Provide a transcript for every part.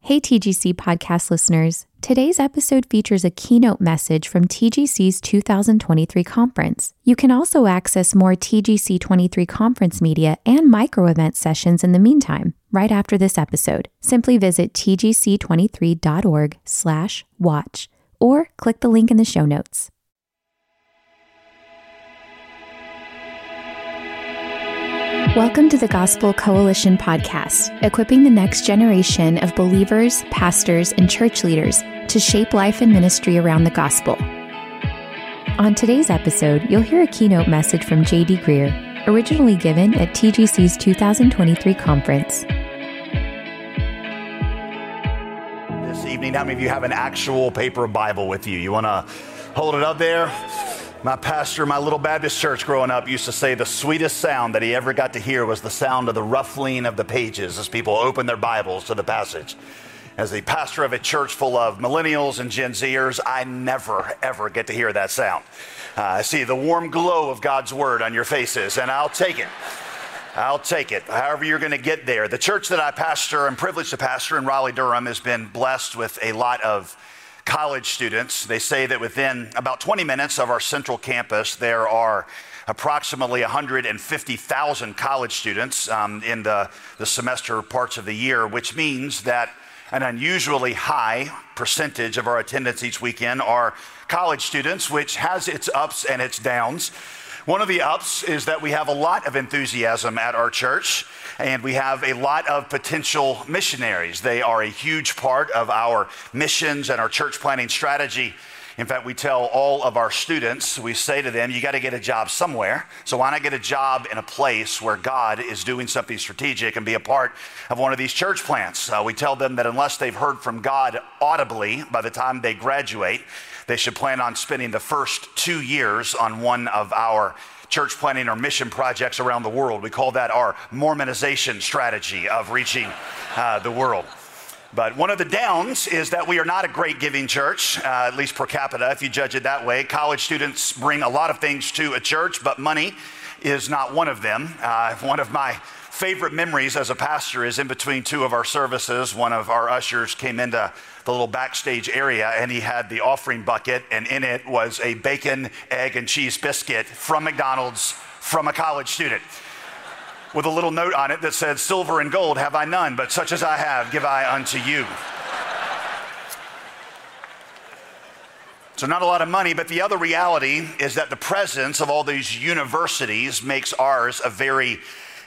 Hey, TGC podcast listeners. Today's episode features a keynote message from TGC's 2023 conference. You can also access more TGC 23 conference media and micro event sessions in the meantime, right after this episode. Simply visit tgc23.org slash watch or click the link in the show notes. Welcome to the Gospel Coalition podcast, equipping the next generation of believers, pastors, and church leaders to shape life and ministry around the gospel. On today's episode, you'll hear a keynote message from J.D. Greear, originally given at TGC's 2023 conference. This evening, how many of you have an actual paper Bible with you? You want to hold it up there? My pastor, my little Baptist church growing up, used to say the sweetest sound that he ever got to hear was the sound of the ruffling of the pages as people open their Bibles to the passage. As the pastor of a church full of millennials and Gen Zers, I never, ever get to hear that sound. Uh, I see the warm glow of God's word on your faces, and I'll take it. I'll take it. However, you're going to get there. The church that I pastor and privileged to pastor in Raleigh, Durham has been blessed with a lot of college students. They say that within about 20 minutes of our central campus, there are approximately 150,000 college students um, in the, the semester parts of the year, which means that an unusually high percentage of our attendance each weekend are college students, which has its ups and its downs. One of the ups is that we have a lot of enthusiasm at our church and we have a lot of potential missionaries. They are a huge part of our missions and our church planting strategy. In fact, we tell all of our students, we say to them, you got to get a job somewhere. So why not get a job in a place where God is doing something strategic and be a part of one of these church plants? Uh, we tell them that unless they've heard from God audibly by the time they graduate, they should plan on spending the first two years on one of our church planting or mission projects around the world. We call that our Mormonization strategy of reaching uh, the world. But one of the downs is that we are not a great giving church, uh, at least per capita, if you judge it that way. College students bring a lot of things to a church, but money is not one of them. Uh, one of my favorite memories as a pastor is in between two of our services. One of our ushers came into the little backstage area and he had the offering bucket, and in it was a bacon, egg, and cheese biscuit from McDonald's from a college student with a little note on it that said, Silver and gold have I none, but such as I have give I unto you. So, not a lot of money, but the other reality is that the presence of all these universities makes ours a very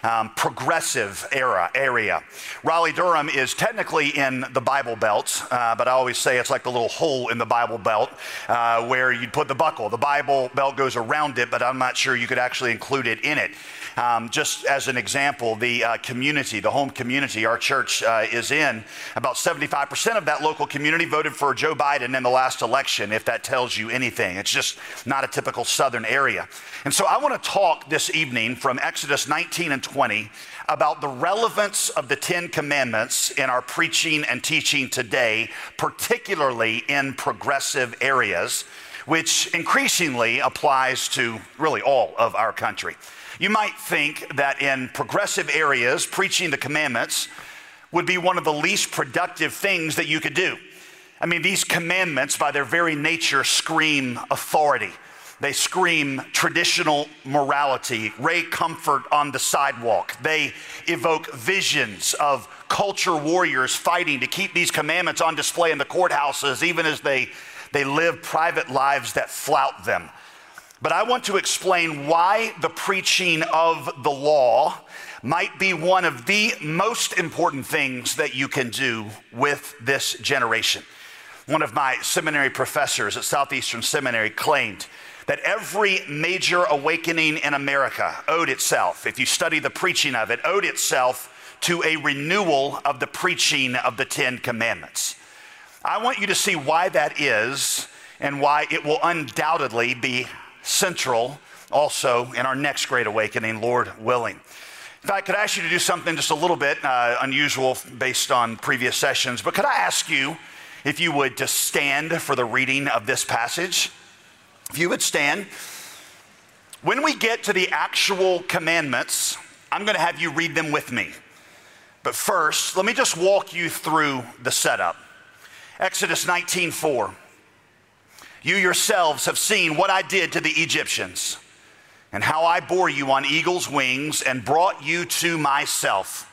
um, progressive era area. Raleigh Durham is technically in the Bible Belt, uh, but I always say it's like the little hole in the Bible Belt uh, where you'd put the buckle. The Bible Belt goes around it, but I'm not sure you could actually include it in it. Um, just as an example, the uh, community, the home community our church uh, is in, about 75% of that local community voted for Joe Biden in the last election, if that tells you anything. It's just not a typical southern area. And so I want to talk this evening from Exodus 19 and 20 about the relevance of the Ten Commandments in our preaching and teaching today, particularly in progressive areas, which increasingly applies to really all of our country. You might think that in progressive areas, preaching the commandments would be one of the least productive things that you could do. I mean, these commandments, by their very nature, scream authority. They scream traditional morality, Ray Comfort on the sidewalk. They evoke visions of culture warriors fighting to keep these commandments on display in the courthouses, even as they, they live private lives that flout them. But I want to explain why the preaching of the law might be one of the most important things that you can do with this generation. One of my seminary professors at Southeastern Seminary claimed that every major awakening in America owed itself, if you study the preaching of it, owed itself to a renewal of the preaching of the Ten Commandments. I want you to see why that is and why it will undoubtedly be central also in our next great awakening, Lord willing. In fact, could I ask you to do something just a little bit uh, unusual based on previous sessions, but could I ask you if you would to stand for the reading of this passage? If you would stand. When we get to the actual commandments, I'm going to have you read them with me. But first, let me just walk you through the setup. Exodus 19:4. You yourselves have seen what I did to the Egyptians and how I bore you on eagle's wings and brought you to myself.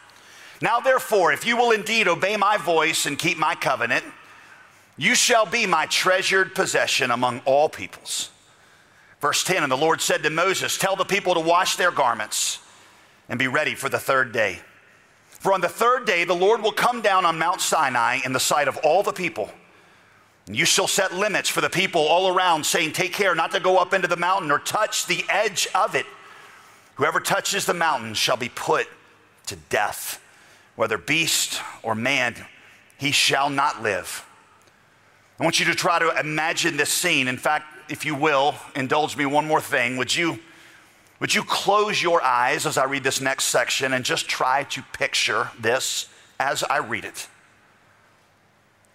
Now, therefore, if you will indeed obey my voice and keep my covenant, you shall be my treasured possession among all peoples. Verse 10 And the Lord said to Moses, Tell the people to wash their garments and be ready for the third day. For on the third day, the Lord will come down on Mount Sinai in the sight of all the people you shall set limits for the people all around, saying, Take care not to go up into the mountain or touch the edge of it. Whoever touches the mountain shall be put to death, whether beast or man, he shall not live. I want you to try to imagine this scene. In fact, if you will, indulge me one more thing. Would you, would you close your eyes as I read this next section and just try to picture this as I read it?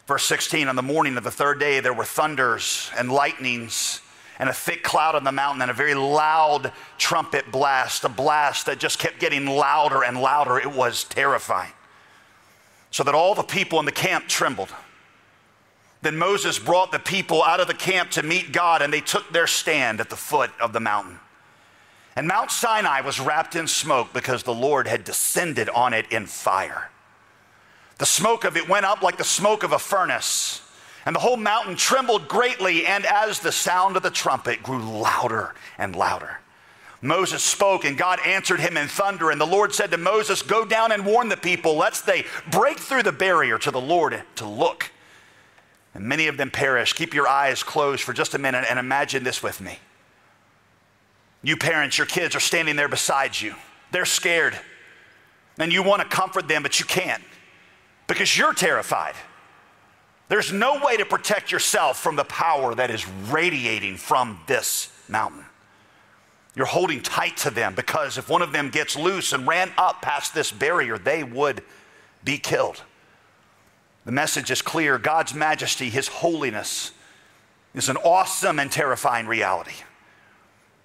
Verse 16 On the morning of the third day, there were thunders and lightnings and a thick cloud on the mountain and a very loud trumpet blast, a blast that just kept getting louder and louder. It was terrifying. So that all the people in the camp trembled. Then Moses brought the people out of the camp to meet God, and they took their stand at the foot of the mountain. And Mount Sinai was wrapped in smoke because the Lord had descended on it in fire. The smoke of it went up like the smoke of a furnace, and the whole mountain trembled greatly. And as the sound of the trumpet grew louder and louder, Moses spoke, and God answered him in thunder. And the Lord said to Moses, Go down and warn the people, lest they break through the barrier to the Lord to look. And many of them perish. Keep your eyes closed for just a minute and imagine this with me. You parents, your kids are standing there beside you. They're scared. And you want to comfort them, but you can't because you're terrified. There's no way to protect yourself from the power that is radiating from this mountain. You're holding tight to them because if one of them gets loose and ran up past this barrier, they would be killed. The message is clear God's majesty, His holiness, is an awesome and terrifying reality.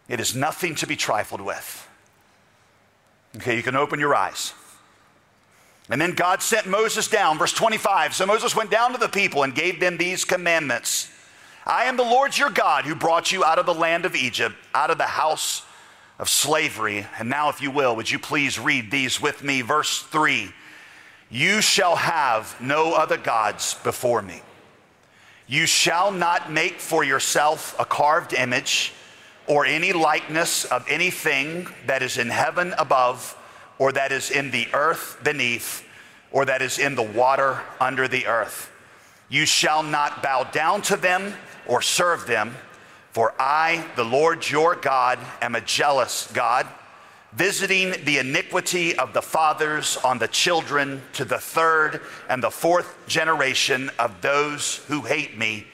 It is nothing to be trifled with. Okay, you can open your eyes. And then God sent Moses down, verse 25. So Moses went down to the people and gave them these commandments I am the Lord your God who brought you out of the land of Egypt, out of the house of slavery. And now, if you will, would you please read these with me? Verse 3 You shall have no other gods before me. You shall not make for yourself a carved image or any likeness of anything that is in heaven above or that is in the earth beneath, or that is in the water under the earth. You shall not bow down to them or serve them, for I, the Lord your God, am a jealous God, visiting the iniquity of the fathers on the children to the third and the fourth generation of those who hate me,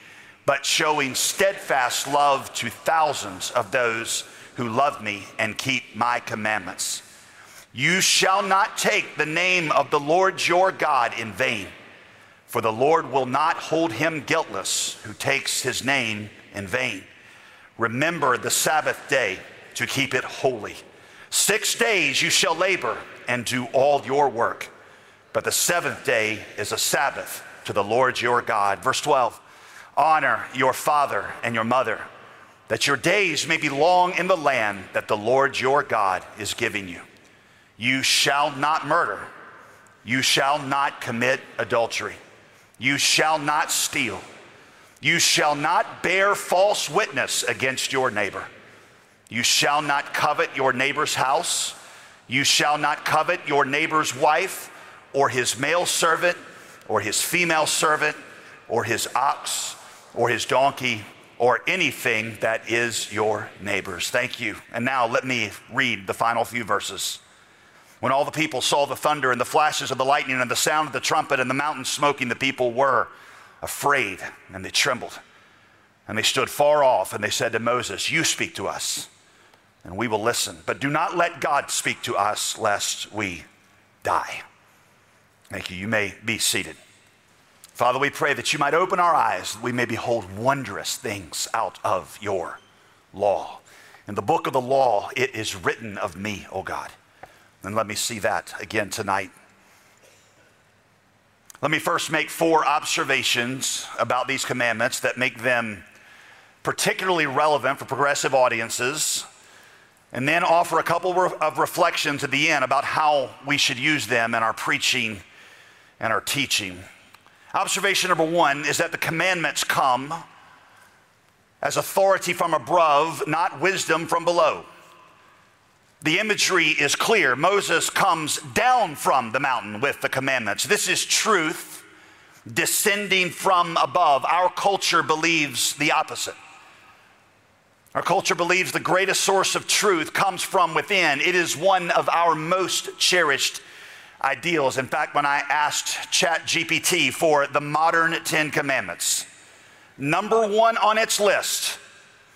but showing steadfast love to thousands of those who love me and keep my commandments. You shall not take the name of the Lord your God in vain, for the Lord will not hold him guiltless who takes his name in vain. Remember the Sabbath day to keep it holy. Six days you shall labor and do all your work, but the seventh day is a Sabbath to the Lord your God. Verse 12 Honor your father and your mother, that your days may be long in the land that the Lord your God is giving you. You shall not murder. You shall not commit adultery. You shall not steal. You shall not bear false witness against your neighbor. You shall not covet your neighbor's house. You shall not covet your neighbor's wife, or his male servant, or his female servant, or his ox, or his donkey, or anything that is your neighbor's. Thank you. And now let me read the final few verses. When all the people saw the thunder and the flashes of the lightning and the sound of the trumpet and the mountain smoking, the people were afraid and they trembled. And they stood far off and they said to Moses, You speak to us and we will listen. But do not let God speak to us lest we die. Thank you. You may be seated. Father, we pray that you might open our eyes, that we may behold wondrous things out of your law. In the book of the law, it is written of me, O God. And let me see that again tonight. Let me first make four observations about these commandments that make them particularly relevant for progressive audiences and then offer a couple of reflections at the end about how we should use them in our preaching and our teaching. Observation number one is that the commandments come as authority from above, not wisdom from below. The imagery is clear. Moses comes down from the mountain with the commandments. This is truth descending from above. Our culture believes the opposite. Our culture believes the greatest source of truth comes from within. It is one of our most cherished ideals. In fact, when I asked ChatGPT for the modern Ten Commandments, number one on its list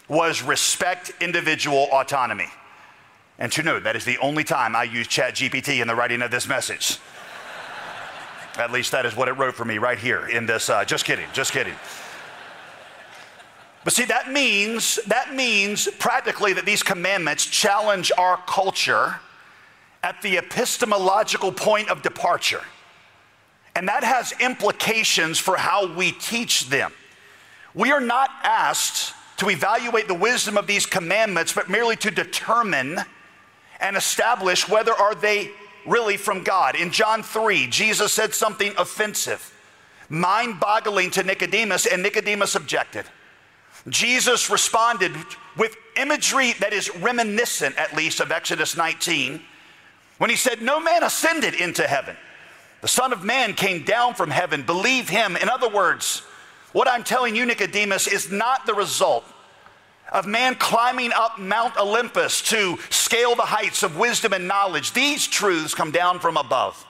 was respect individual autonomy. And to note, that is the only time I use ChatGPT in the writing of this message. At least that is what it wrote for me right here in this. Uh, just kidding, just kidding. But see, that means, that means practically that these commandments challenge our culture at the epistemological point of departure. And that has implications for how we teach them. We are not asked to evaluate the wisdom of these commandments, but merely to determine and establish whether are they really from God. In John 3, Jesus said something offensive, mind-boggling to Nicodemus, and Nicodemus objected. Jesus responded with imagery that is reminiscent, at least, of Exodus 19, when he said, No man ascended into heaven. The Son of Man came down from heaven. Believe him. In other words, what I'm telling you, Nicodemus, is not the result of man climbing up Mount Olympus to scale the heights of wisdom and knowledge. These truths come down from above.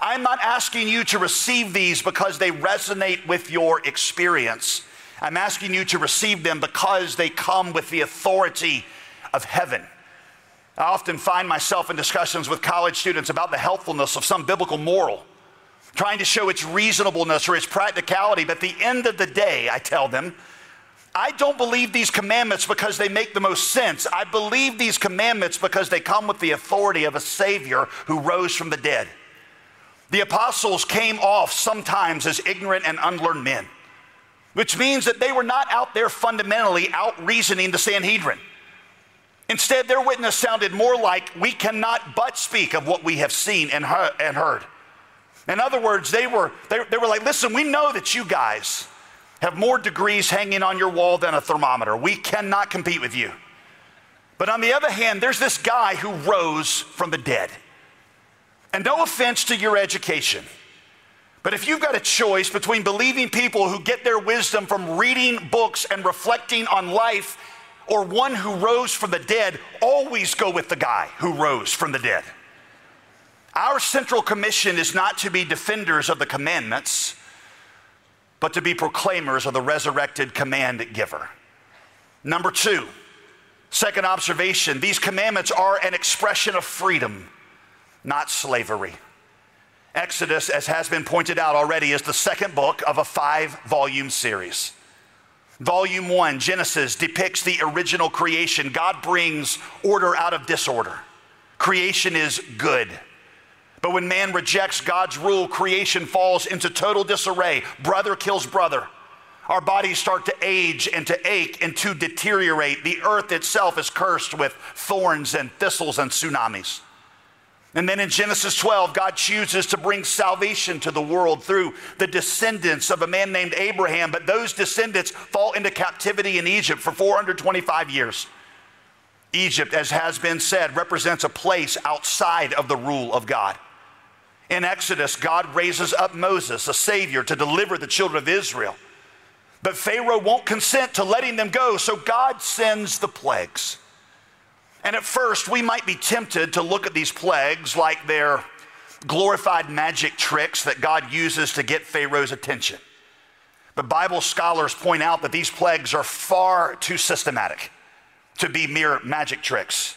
I'm not asking you to receive these because they resonate with your experience. I'm asking you to receive them because they come with the authority of heaven. I often find myself in discussions with college students about the helpfulness of some biblical moral, trying to show its reasonableness or its practicality. But at the end of the day, I tell them, I don't believe these commandments because they make the most sense. I believe these commandments because they come with the authority of a Savior who rose from the dead. The apostles came off sometimes as ignorant and unlearned men which means that they were not out there fundamentally out reasoning the Sanhedrin. Instead, their witness sounded more like, We cannot but speak of what we have seen and, heard. In other words, they were, they, they were like, Listen, we know that you guys have more degrees hanging on your wall than a thermometer. We cannot compete with you. But on the other hand, there's this guy who rose from the dead. And no offense to your education. But if you've got a choice between believing people who get their wisdom from reading books and reflecting on life, or one who rose from the dead, always go with the guy who rose from the dead. Our central commission is not to be defenders of the commandments, but to be proclaimers of the resurrected command giver. Number two, second observation these commandments are an expression of freedom, not slavery. Exodus, as has been pointed out already, is the second book of a five volume series. Volume one, Genesis, depicts the original creation. God brings order out of disorder. Creation is good. But when man rejects God's rule, creation falls into total disarray. Brother kills brother. Our bodies start to age and to ache and to deteriorate. The earth itself is cursed with thorns and thistles and tsunamis. And then in Genesis 12, God chooses to bring salvation to the world through the descendants of a man named Abraham. But those descendants fall into captivity in Egypt for 425 years. Egypt, as has been said, represents a place outside of the rule of God. In Exodus, God raises up Moses, a savior, to deliver the children of Israel. But Pharaoh won't consent to letting them go, so God sends the plagues. And at first, we might be tempted to look at these plagues like they're glorified magic tricks that God uses to get Pharaoh's attention. But Bible scholars point out that these plagues are far too systematic to be mere magic tricks.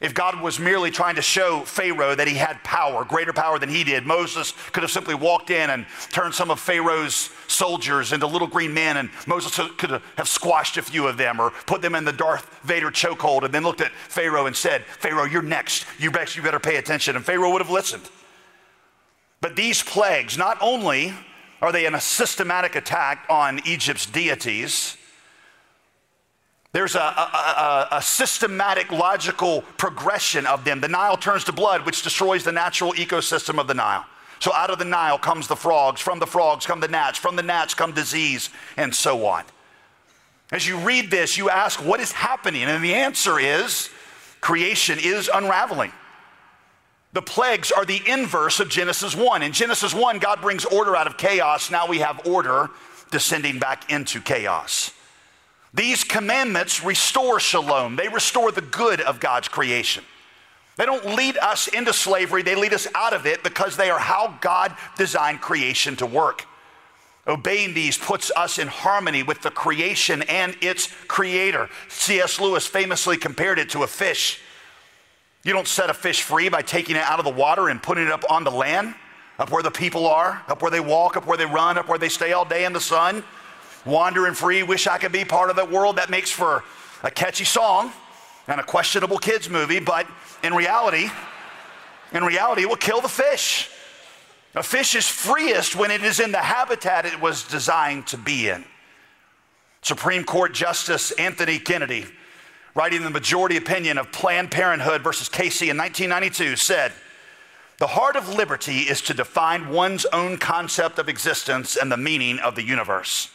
If God was merely trying to show Pharaoh that he had power, greater power than he did, Moses could have simply walked in and turned some of Pharaoh's soldiers into little green men, and Moses could have squashed a few of them or put them in the Darth Vader chokehold and then looked at Pharaoh and said, Pharaoh, you're next. You better, pay attention. And Pharaoh would have listened. But these plagues, not only are they in a systematic attack on Egypt's deities, there's a, a, a, a, systematic, logical progression of them. The Nile turns to blood, which destroys the natural ecosystem of the Nile. So out of the Nile comes the frogs, from the frogs come the gnats, from the gnats come disease, and so on. As you read this, you ask, what is happening? And the answer is creation is unraveling. The plagues are the inverse of Genesis 1. In Genesis 1, God brings order out of chaos. Now we have order descending back into chaos. These commandments restore shalom, they restore the good of God's creation. They don't lead us into slavery, they lead us out of it because they are how God designed creation to work. Obeying these puts us in harmony with the creation and its creator. C.S. Lewis famously compared it to a fish. You don't set a fish free by taking it out of the water and putting it up on the land, up where the people are, up where they walk, up where they run, up where they stay all day in the sun wandering free, wish I could be part of that world. That makes for a catchy song and a questionable kids movie, but in reality, in reality, it will kill the fish. A fish is freest when it is in the habitat it was designed to be in. Supreme Court Justice Anthony Kennedy, writing the majority opinion of Planned Parenthood versus Casey in 1992, said, The heart of liberty is to define one's own concept of existence and the meaning of the universe.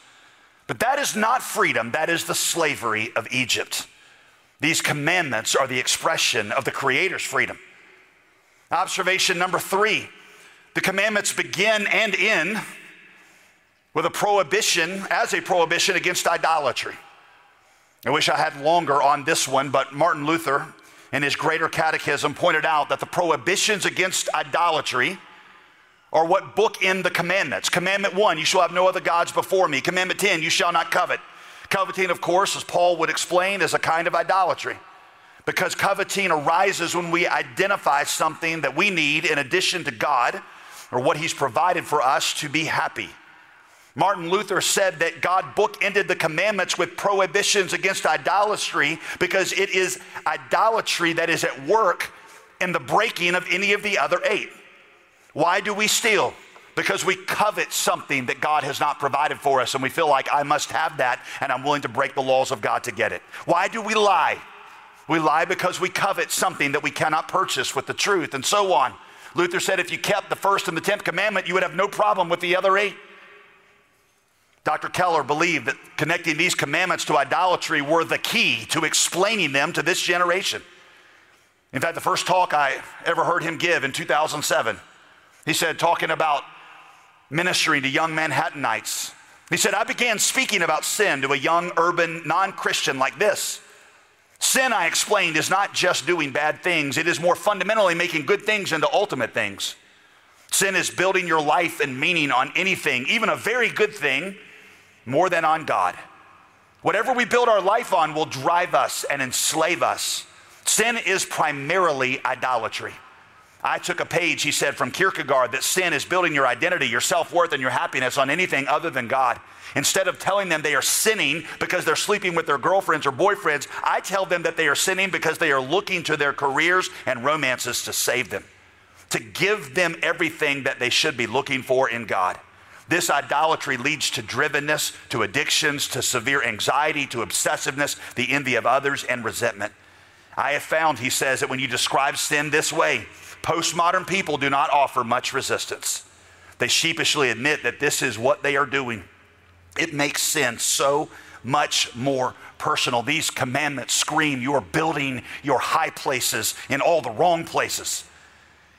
But that is not freedom, that is the slavery of Egypt. These commandments are the expression of the Creator's freedom. Observation number three the commandments begin and end with a prohibition, as a prohibition against idolatry. I wish I had longer on this one, but Martin Luther, in his Greater Catechism, pointed out that the prohibitions against idolatry or what book in the commandments. Commandment one, you shall have no other gods before me. Commandment 10, you shall not covet. Coveting, of course, as Paul would explain, is a kind of idolatry because coveting arises when we identify something that we need in addition to God or what He's provided for us to be happy. Martin Luther said that God bookended the commandments with prohibitions against idolatry because it is idolatry that is at work in the breaking of any of the other eight. Why do we steal? Because we covet something that God has not provided for us and we feel like I must have that and I'm willing to break the laws of God to get it. Why do we lie? We lie because we covet something that we cannot purchase with the truth and so on. Luther said if you kept the first and the tenth commandment, you would have no problem with the other eight. Dr. Keller believed that connecting these commandments to idolatry were the key to explaining them to this generation. In fact, the first talk I ever heard him give in 2007 he said, talking about ministering to young Manhattanites. He said, I began speaking about sin to a young urban non Christian like this. Sin, I explained, is not just doing bad things, it is more fundamentally making good things into ultimate things. Sin is building your life and meaning on anything, even a very good thing, more than on God. Whatever we build our life on will drive us and enslave us. Sin is primarily idolatry. I took a page, he said, from Kierkegaard that sin is building your identity, your self worth, and your happiness on anything other than God. Instead of telling them they are sinning because they're sleeping with their girlfriends or boyfriends, I tell them that they are sinning because they are looking to their careers and romances to save them, to give them everything that they should be looking for in God. This idolatry leads to drivenness, to addictions, to severe anxiety, to obsessiveness, the envy of others, and resentment. I have found, he says, that when you describe sin this way, Postmodern people do not offer much resistance. They sheepishly admit that this is what they are doing. It makes sin so much more personal. These commandments scream you are building your high places in all the wrong places.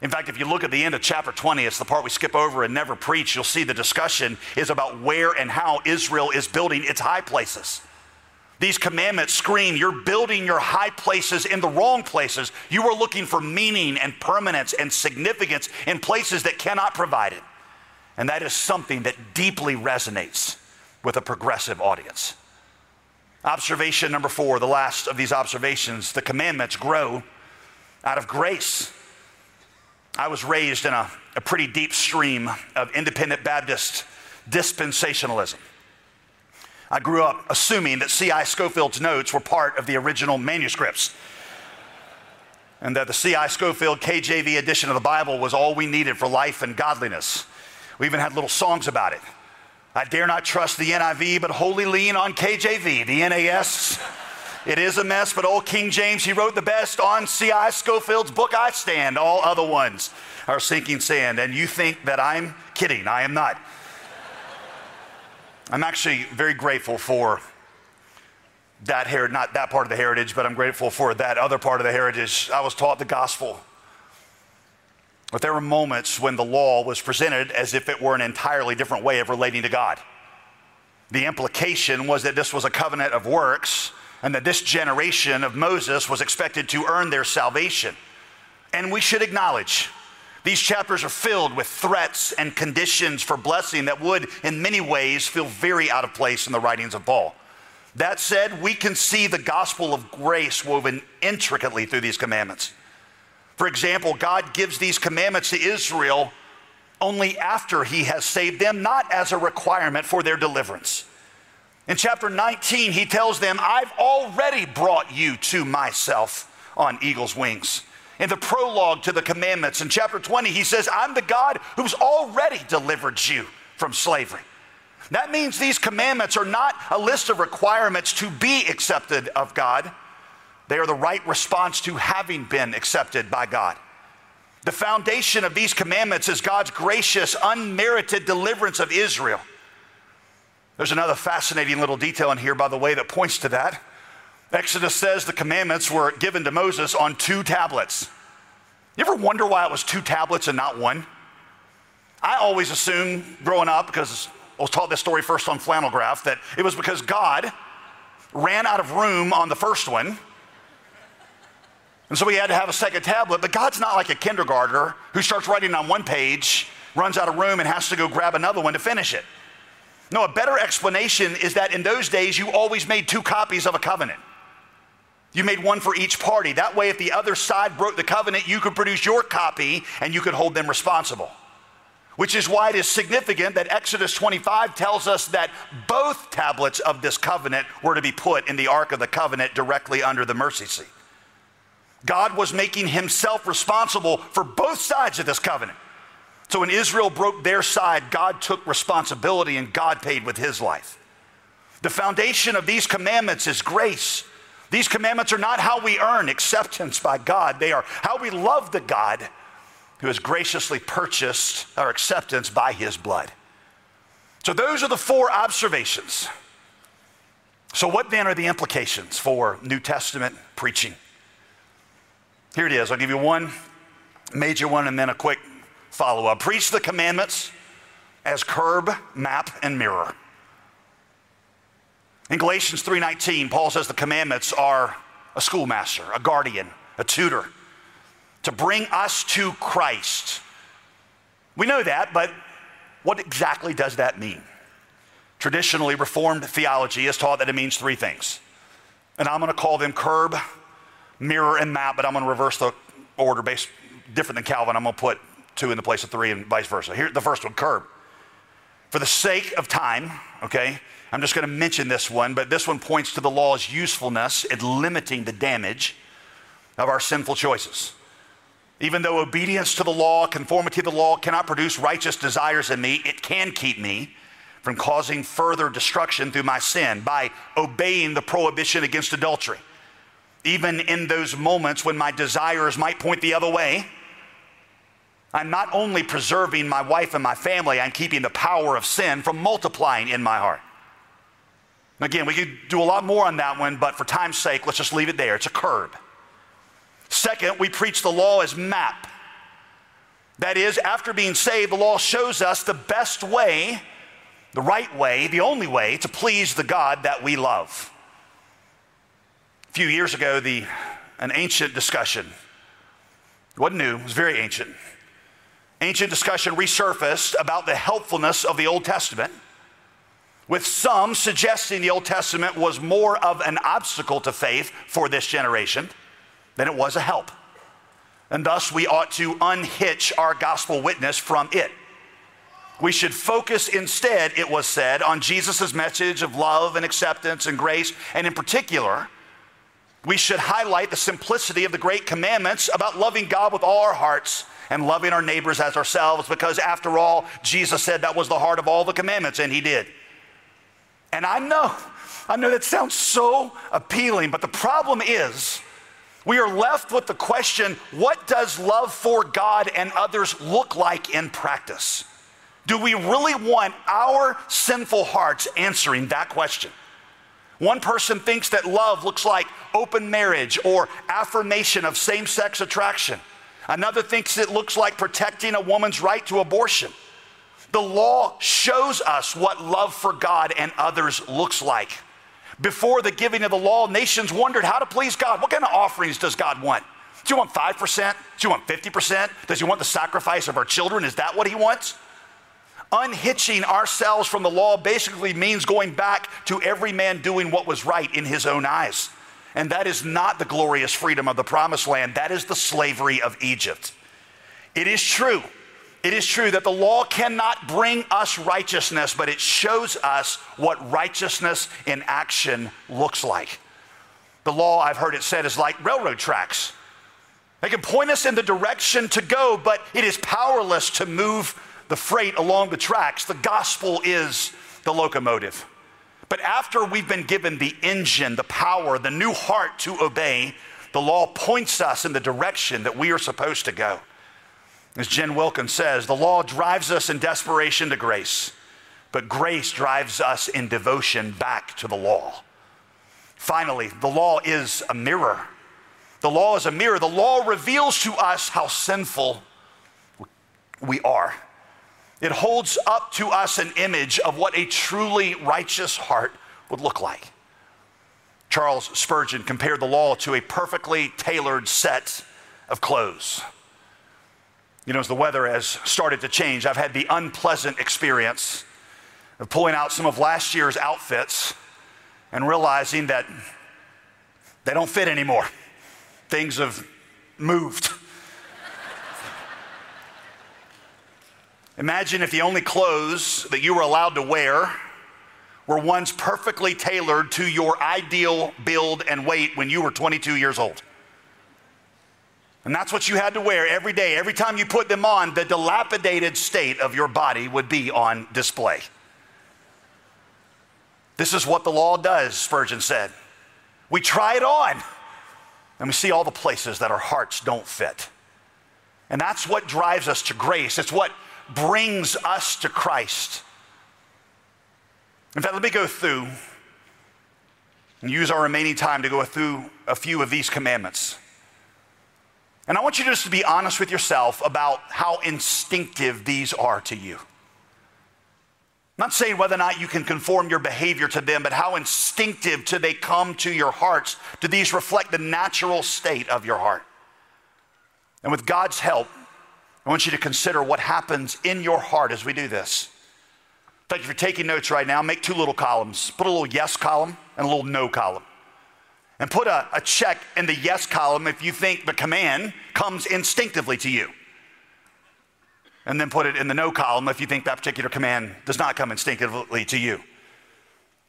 In fact, if you look at the end of chapter 20, it's the part we skip over and never preach, you'll see the discussion is about where and how Israel is building its high places. These commandments scream you're building your high places in the wrong places. You are looking for meaning and permanence and significance in places that cannot provide it. And that is something that deeply resonates with a progressive audience. Observation number four, the last of these observations the commandments grow out of grace. I was raised in a, a pretty deep stream of independent Baptist dispensationalism. I grew up assuming that C.I. Scofield's notes were part of the original manuscripts and that the C.I. Scofield KJV edition of the Bible was all we needed for life and godliness. We even had little songs about it. I dare not trust the NIV, but wholly lean on KJV, the NAS. It is a mess, but old King James, he wrote the best on C.I. Scofield's book, I Stand. All other ones are sinking sand. And you think that I'm kidding. I am not. I'm actually very grateful for that heritage, not that part of the heritage, but I'm grateful for that other part of the heritage. I was taught the gospel. But there were moments when the law was presented as if it were an entirely different way of relating to God. The implication was that this was a covenant of works and that this generation of Moses was expected to earn their salvation. And we should acknowledge these chapters are filled with threats and conditions for blessing that would, in many ways, feel very out of place in the writings of Paul. That said, we can see the gospel of grace woven intricately through these commandments. For example, God gives these commandments to Israel only after he has saved them, not as a requirement for their deliverance. In chapter 19, he tells them, I've already brought you to myself on eagle's wings. In the prologue to the commandments, in chapter 20, he says, I'm the God who's already delivered you from slavery. That means these commandments are not a list of requirements to be accepted of God, they are the right response to having been accepted by God. The foundation of these commandments is God's gracious, unmerited deliverance of Israel. There's another fascinating little detail in here, by the way, that points to that. Exodus says the commandments were given to Moses on two tablets. You ever wonder why it was two tablets and not one? I always assumed growing up, because I was taught this story first on flannel graph, that it was because God ran out of room on the first one. And so we had to have a second tablet. But God's not like a kindergartner who starts writing on one page, runs out of room, and has to go grab another one to finish it. No, a better explanation is that in those days, you always made two copies of a covenant. You made one for each party. That way, if the other side broke the covenant, you could produce your copy and you could hold them responsible. Which is why it is significant that Exodus 25 tells us that both tablets of this covenant were to be put in the Ark of the Covenant directly under the mercy seat. God was making himself responsible for both sides of this covenant. So when Israel broke their side, God took responsibility and God paid with his life. The foundation of these commandments is grace. These commandments are not how we earn acceptance by God, they are how we love the God who has graciously purchased our acceptance by his blood. So, those are the four observations. So, what then are the implications for New Testament preaching? Here it is. I'll give you one major one and then a quick follow up. Preach the commandments as curb, map, and mirror. In Galatians 3:19, Paul says the commandments are a schoolmaster, a guardian, a tutor to bring us to Christ. We know that, but what exactly does that mean? Traditionally, Reformed theology has taught that it means three things. And I'm going to call them curb, mirror, and map, but I'm going to reverse the order based different than Calvin. I'm going to put two in the place of three and vice versa. Here, the first one, curb. For the sake of time, okay, I'm just going to mention this one, but this one points to the law's usefulness in limiting the damage of our sinful choices. Even though obedience to the law, conformity to the law cannot produce righteous desires in me, it can keep me from causing further destruction through my sin by obeying the prohibition against adultery. Even in those moments when my desires might point the other way, I'm not only preserving my wife and my family, I'm keeping the power of sin from multiplying in my heart. Again, we could do a lot more on that one, but for time's sake, let's just leave it there. It's a curb. Second, we preach the law as map. That is, after being saved, the law shows us the best way, the right way, the only way to please the God that we love. A few years ago, the, an ancient discussion, it wasn't new, it was very ancient. Ancient discussion resurfaced about the helpfulness of the Old Testament, with some suggesting the Old Testament was more of an obstacle to faith for this generation than it was a help. And thus, we ought to unhitch our gospel witness from it. We should focus instead, it was said, on Jesus' message of love and acceptance and grace. And in particular, we should highlight the simplicity of the great commandments about loving God with all our hearts and loving our neighbors as ourselves, because after all, Jesus said that was the heart of all the commandments, and He did. And I know, I know that sounds so appealing, but the problem is, we are left with the question what does love for God and others look like in practice? Do we really want our sinful hearts answering that question? One person thinks that love looks like open marriage or affirmation of same sex attraction. Another thinks it looks like protecting a woman's right to abortion. The law shows us what love for God and others looks like. Before the giving of the law, nations wondered how to please God. What kind of offerings does God want? Do you want 5%? Do you want 50%? Does he want the sacrifice of our children? Is that what he wants? Unhitching ourselves from the law basically means going back to every man doing what was right in his own eyes. And that is not the glorious freedom of the promised land, that is the slavery of Egypt. It is true it is true that the law cannot bring us righteousness, but it shows us what righteousness in action looks like. The law, I've heard it said, is like railroad tracks. They can point us in the direction to go, but it is powerless to move the freight along the tracks. The gospel is the locomotive. But after we've been given the engine, the power, the new heart to obey, the law points us in the direction that we are supposed to go. As Jen Wilkins says, the law drives us in desperation to grace, but grace drives us in devotion back to the law. Finally, the law is a mirror. The law is a mirror. The law reveals to us how sinful we are. It holds up to us an image of what a truly righteous heart would look like. Charles Spurgeon compared the law to a perfectly tailored set of clothes. You know, as the weather has started to change, I've had the unpleasant experience of pulling out some of last year's outfits and realizing that they don't fit anymore. Things have moved. Imagine if the only clothes that you were allowed to wear were ones perfectly tailored to your ideal build and weight when you were 22 years old. And that's what you had to wear every day. Every time you put them on, the dilapidated state of your body would be on display. This is what the law does, Spurgeon said. We try it on, and we see all the places that our hearts don't fit. And that's what drives us to grace. It's what brings us to Christ. In fact, let me go through and use our remaining time to go through a few of these commandments. And I want you just to be honest with yourself about how instinctive these are to you. I'm not saying whether or not you can conform your behavior to them, but how instinctive do they come to your hearts? Do these reflect the natural state of your heart? And with God's help, I want you to consider what happens in your heart as we do this. Fact, if you're taking notes right now, make two little columns. Put a little yes column and a little no column and put a, a check in the yes column if you think the command comes instinctively to you. And then put it in the no column if you think that particular command does not come instinctively to you.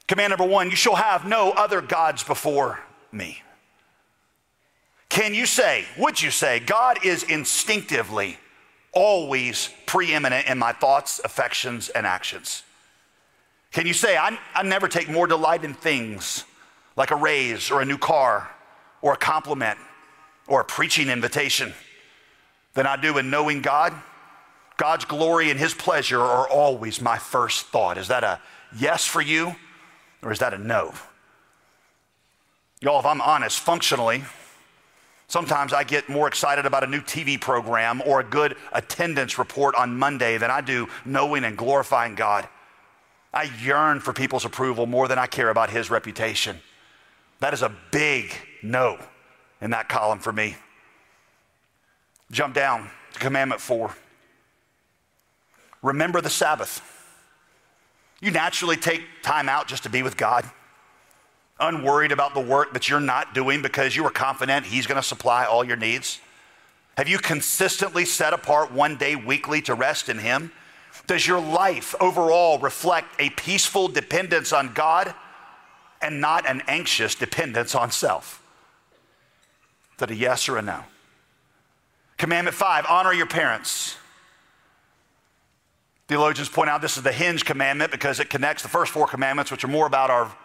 Command number one you shall have no other gods before me. Can you say, would you say, God is instinctively always preeminent in my thoughts, affections, and actions? Can you say, I, I never take more delight in things like a raise or a new car or a compliment or a preaching invitation than I do in knowing God. God's glory and His pleasure are always my first thought. Is that a yes for you? Or is that a no? Y'all, if I'm honest, functionally, sometimes I get more excited about a new TV program or a good attendance report on Monday than I do knowing and glorifying God. I yearn for people's approval more than I care about His reputation. That is a big no in that column for me. Jump down to commandment four. Remember the Sabbath. You naturally take time out just to be with God, unworried about the work that you're not doing because you are confident He's going to supply all your needs. Have you consistently set apart one day weekly to rest in Him? Does your life overall reflect a peaceful dependence on God and not an anxious dependence on self? Is that a yes or a no? Commandment five honor your parents. Theologians point out this is the hinge commandment because it connects the first four commandments, which are more about our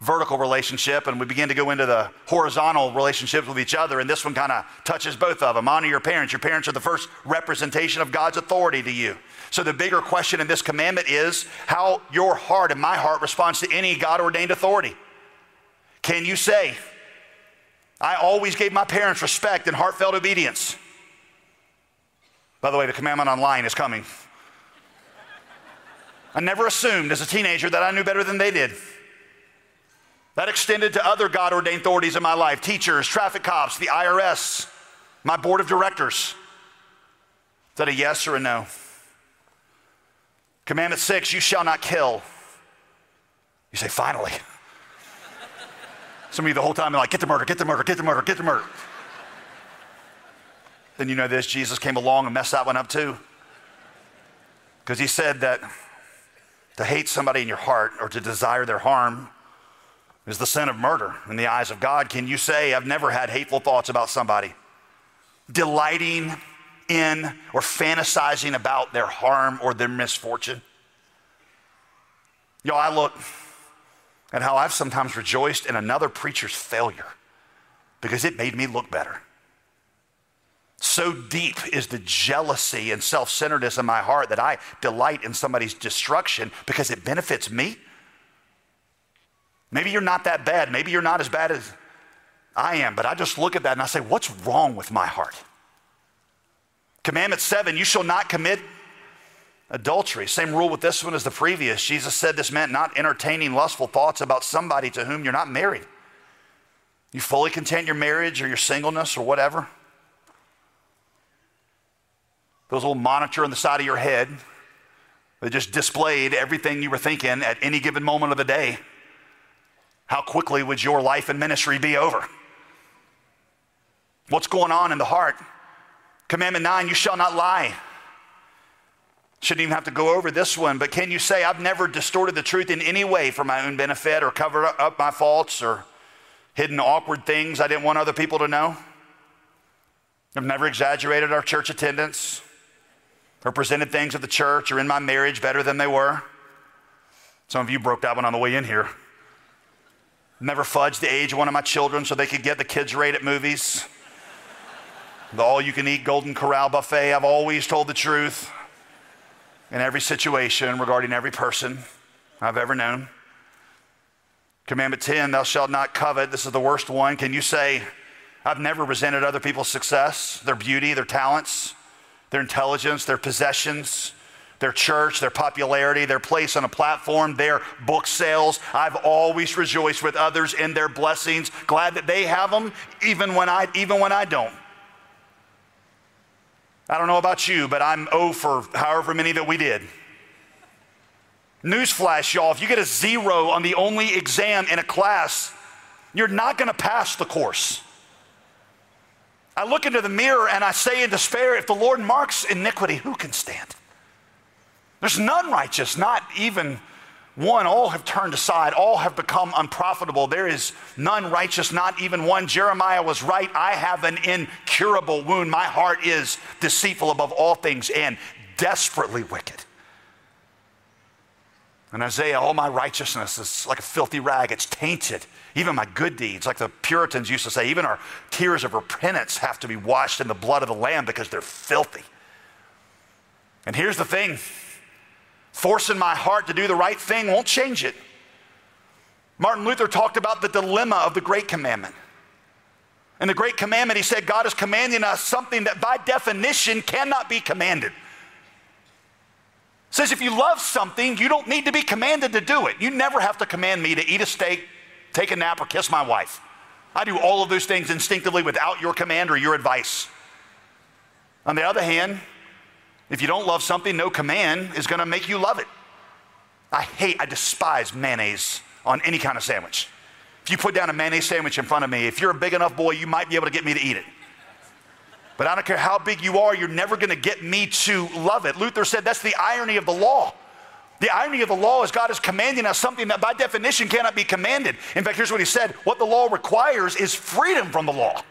vertical relationship, and we begin to go into the horizontal relationships with each other. And this one kind of touches both of them. Honor your parents. Your parents are the first representation of God's authority to you. So the bigger question in this commandment is how your heart and my heart responds to any God ordained authority. Can you say, I always gave my parents respect and heartfelt obedience? By the way, the commandment online is coming. I never assumed as a teenager that I knew better than they did. That extended to other God ordained authorities in my life teachers, traffic cops, the IRS, my board of directors. Is that a yes or a no? Commandment six, you shall not kill. You say, finally. Some of you the whole time are like, get the murder, get the murder, get the murder, get the murder. then you know this Jesus came along and messed that one up too. Because he said that to hate somebody in your heart or to desire their harm is the sin of murder in the eyes of God. Can you say, I've never had hateful thoughts about somebody? Delighting in or fantasizing about their harm or their misfortune? Y'all, I look at how I've sometimes rejoiced in another preacher's failure because it made me look better. So deep is the jealousy and self centeredness in my heart that I delight in somebody's destruction because it benefits me. Maybe you're not that bad. Maybe you're not as bad as I am, but I just look at that and I say, what's wrong with my heart? Commandment seven, you shall not commit adultery. Same rule with this one as the previous. Jesus said this meant not entertaining lustful thoughts about somebody to whom you're not married. You fully content your marriage or your singleness or whatever. Those little monitor on the side of your head that just displayed everything you were thinking at any given moment of the day. How quickly would your life and ministry be over? What's going on in the heart? Commandment nine, you shall not lie. Shouldn't even have to go over this one, but can you say, I've never distorted the truth in any way for my own benefit or covered up my faults or hidden awkward things I didn't want other people to know? I've never exaggerated our church attendance or presented things of the church or in my marriage better than they were. Some of you broke that one on the way in here. Never fudged the age of one of my children so they could get the kids' rate at movies. The all you can eat Golden Corral buffet. I've always told the truth in every situation regarding every person I've ever known. Commandment 10, thou shalt not covet. This is the worst one. Can you say, I've never resented other people's success, their beauty, their talents, their intelligence, their possessions, their church, their popularity, their place on a platform, their book sales. I've always rejoiced with others in their blessings, glad that they have them even when I even when I don't. I don't know about you, but I'm O for however many that we did. Newsflash, y'all, if you get a zero on the only exam in a class, you're not going to pass the course. I look into the mirror and I say in despair, if the Lord marks iniquity, who can stand? There's none righteous, not even one. All have turned aside, all have become unprofitable. There is none righteous, not even one. Jeremiah was right. I have an incurable wound. My heart is deceitful above all things and desperately wicked. And Isaiah, all my righteousness is like a filthy rag. It's tainted. Even my good deeds, like the Puritans used to say, even our tears of repentance have to be washed in the blood of the Lamb because they're filthy. And here's the thing forcing my heart to do the right thing won't change it. Martin Luther talked about the dilemma of the Great Commandment. In the Great Commandment, he said God is commanding us something that by definition cannot be commanded. Says if you love something, you don't need to be commanded to do it. You never have to command me to eat a steak, take a nap, or kiss my wife. I do all of those things instinctively without your command or your advice. On the other hand, if you don't love something, no command is going to make you love it. I hate, I despise mayonnaise on any kind of sandwich. If you put down a mayonnaise sandwich in front of me, if you're a big enough boy, you might be able to get me to eat it. But I don't care how big you are, you're never going to get me to love it. Luther said that's the irony of the law. The irony of the law is God is commanding us something that by definition cannot be commanded. In fact, here's what he said what the law requires is freedom from the law.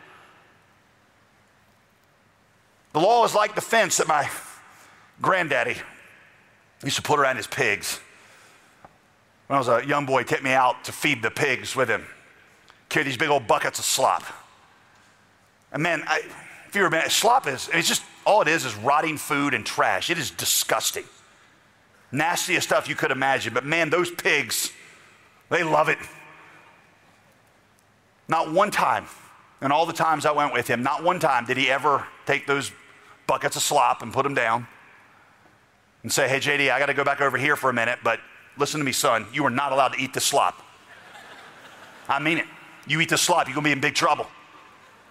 The law is like the fence that my granddaddy used to put around his pigs. When I was a young boy, took me out to feed the pigs with him, carry these big old buckets of slop. And man, I, if you're a man, slop is, it's just, all it is is rotting food and trash. It is disgusting. Nastiest stuff you could imagine. But man, those pigs, they love it. Not one time, and all the times I went with him, not one time did he ever take those buckets of slop and put them down and say, hey, JD, I got to go back over here for a minute, but listen to me, son, you are not allowed to eat the slop. I mean it. You eat the slop, you're going to be in big trouble.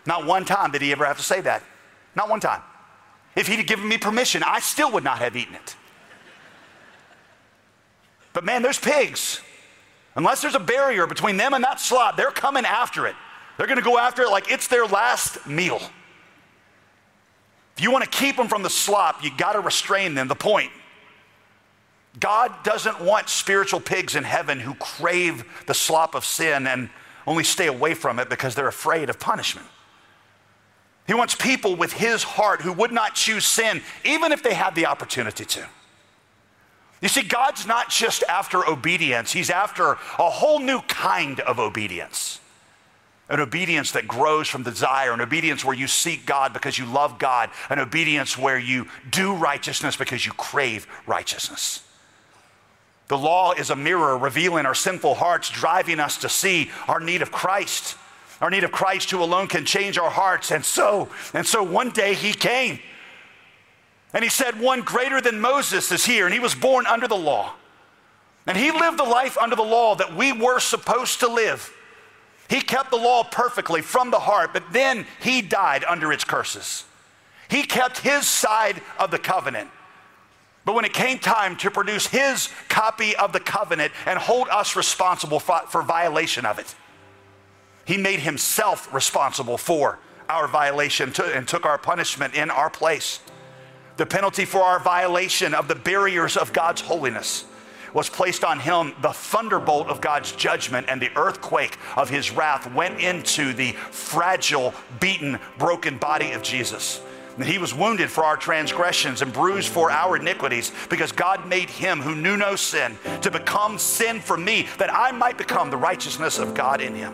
Not one time did he ever have to say that. Not one time. If he'd given me permission, I still would not have eaten it. But man, there's pigs, unless there's a barrier between them and that slop, they're coming after it. They're going to go after it like it's their last meal. If you want to keep them from the slop, you got to restrain them. The point God doesn't want spiritual pigs in heaven who crave the slop of sin and only stay away from it because they're afraid of punishment. He wants people with his heart who would not choose sin, even if they had the opportunity to. You see, God's not just after obedience, He's after a whole new kind of obedience. An obedience that grows from desire, an obedience where you seek God because you love God, an obedience where you do righteousness because you crave righteousness. The law is a mirror revealing our sinful hearts, driving us to see our need of Christ, our need of Christ who alone can change our hearts. And so, and so one day he came. And he said, One greater than Moses is here, and he was born under the law. And he lived the life under the law that we were supposed to live. He kept the law perfectly from the heart, but then he died under its curses. He kept his side of the covenant. But when it came time to produce his copy of the covenant and hold us responsible for, for, violation of it, he made himself responsible for our violation to, and took our punishment in our place. The penalty for our violation of the barriers of God's holiness was placed on him. The thunderbolt of God's judgment and the earthquake of his wrath went into the fragile, beaten, broken body of Jesus. And he was wounded for our transgressions and bruised for our iniquities, because God made him who knew no sin to become sin for me, that I might become the righteousness of God in him.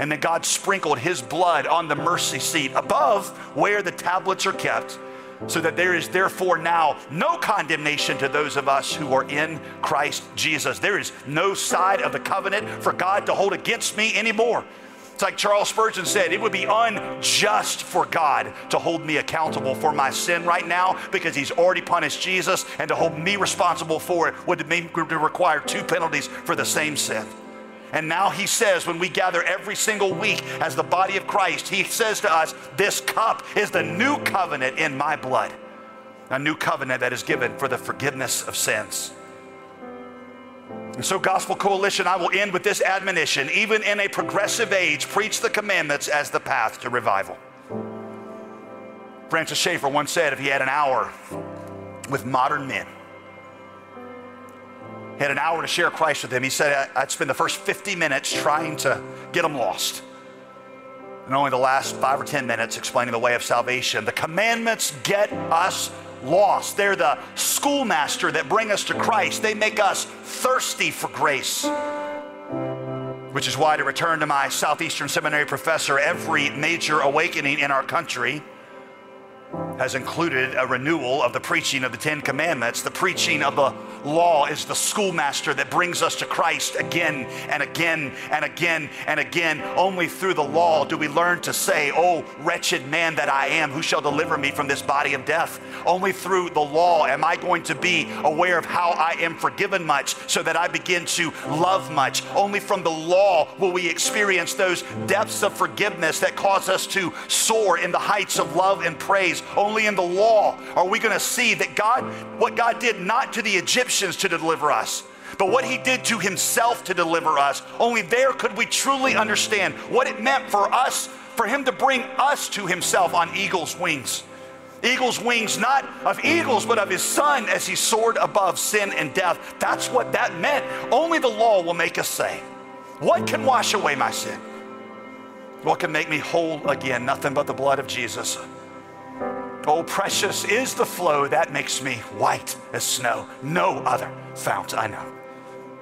And then God sprinkled his blood on the mercy seat above where the tablets are kept, so that there is therefore now no condemnation to those of us who are in Christ Jesus. There is no side of the covenant for God to hold against me anymore. Like Charles Spurgeon said, it would be unjust for God to hold me accountable for my sin right now because he's already punished Jesus, and to hold me responsible for it would require two penalties for the same sin. And now he says, when we gather every single week as the body of Christ, he says to us, This cup is the new covenant in my blood, a new covenant that is given for the forgiveness of sins. And so, Gospel Coalition, I will end with this admonition. Even in a progressive age, preach the commandments as the path to revival. Francis Schaeffer once said if he had an hour with modern men, he had an hour to share Christ with them, he said, I'd spend the first 50 minutes trying to get them lost. And only the last five or 10 minutes explaining the way of salvation. The commandments get us lost. They're the schoolmaster that bring us to Christ. They make us thirsty for grace. Which is why, to return to my Southeastern Seminary professor, every major awakening in our country has included a renewal of the preaching of the Ten Commandments. The preaching of the law is the schoolmaster that brings us to Christ again and again and again and again. Only through the law do we learn to say, Oh, wretched man that I am, who shall deliver me from this body of death? Only through the law am I going to be aware of how I am forgiven much so that I begin to love much. Only from the law will we experience those depths of forgiveness that cause us to soar in the heights of love and praise. Only in the law are we going to see that God, what God did not to the Egyptians to deliver us, but what he did to himself to deliver us. Only there could we truly understand what it meant for us, for him to bring us to himself on eagle's wings. Eagle's wings, not of eagles, but of his son as he soared above sin and death. That's what that meant. Only the law will make us say, What can wash away my sin? What can make me whole again? Nothing but the blood of Jesus. Oh, precious is the flow that makes me white as snow. No other fount I know.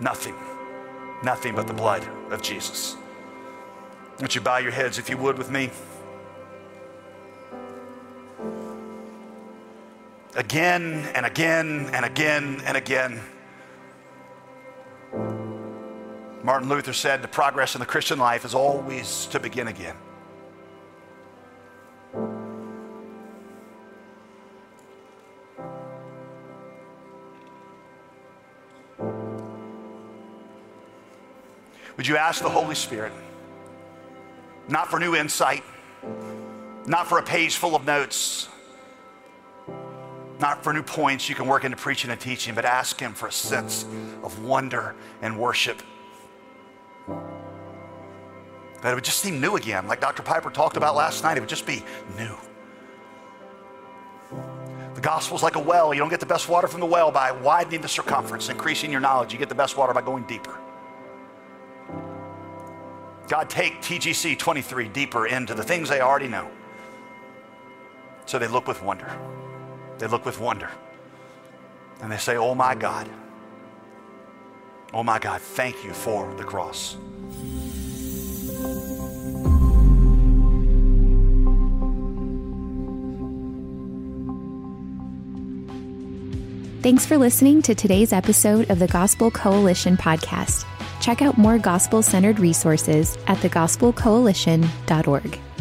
Nothing, nothing but the blood of Jesus. Won't you bow your heads if you would with me? Again and again and again and again. Martin Luther said the progress in the Christian life is always to begin again. Would you ask the Holy Spirit, not for new insight, not for a page full of notes, not for new points you can work into preaching and teaching, but ask Him for a sense of wonder and worship. That it would just seem new again, like Dr. Piper talked about last night. It would just be new. The gospel's like a well. You don't get the best water from the well by widening the circumference, increasing your knowledge. You get the best water by going deeper. God, take TGC 23 deeper into the things they already know. So they look with wonder. They look with wonder. And they say, Oh my God. Oh my God, thank you for the cross. Thanks for listening to today's episode of the Gospel Coalition podcast. Check out more gospel centered resources at thegospelcoalition.org.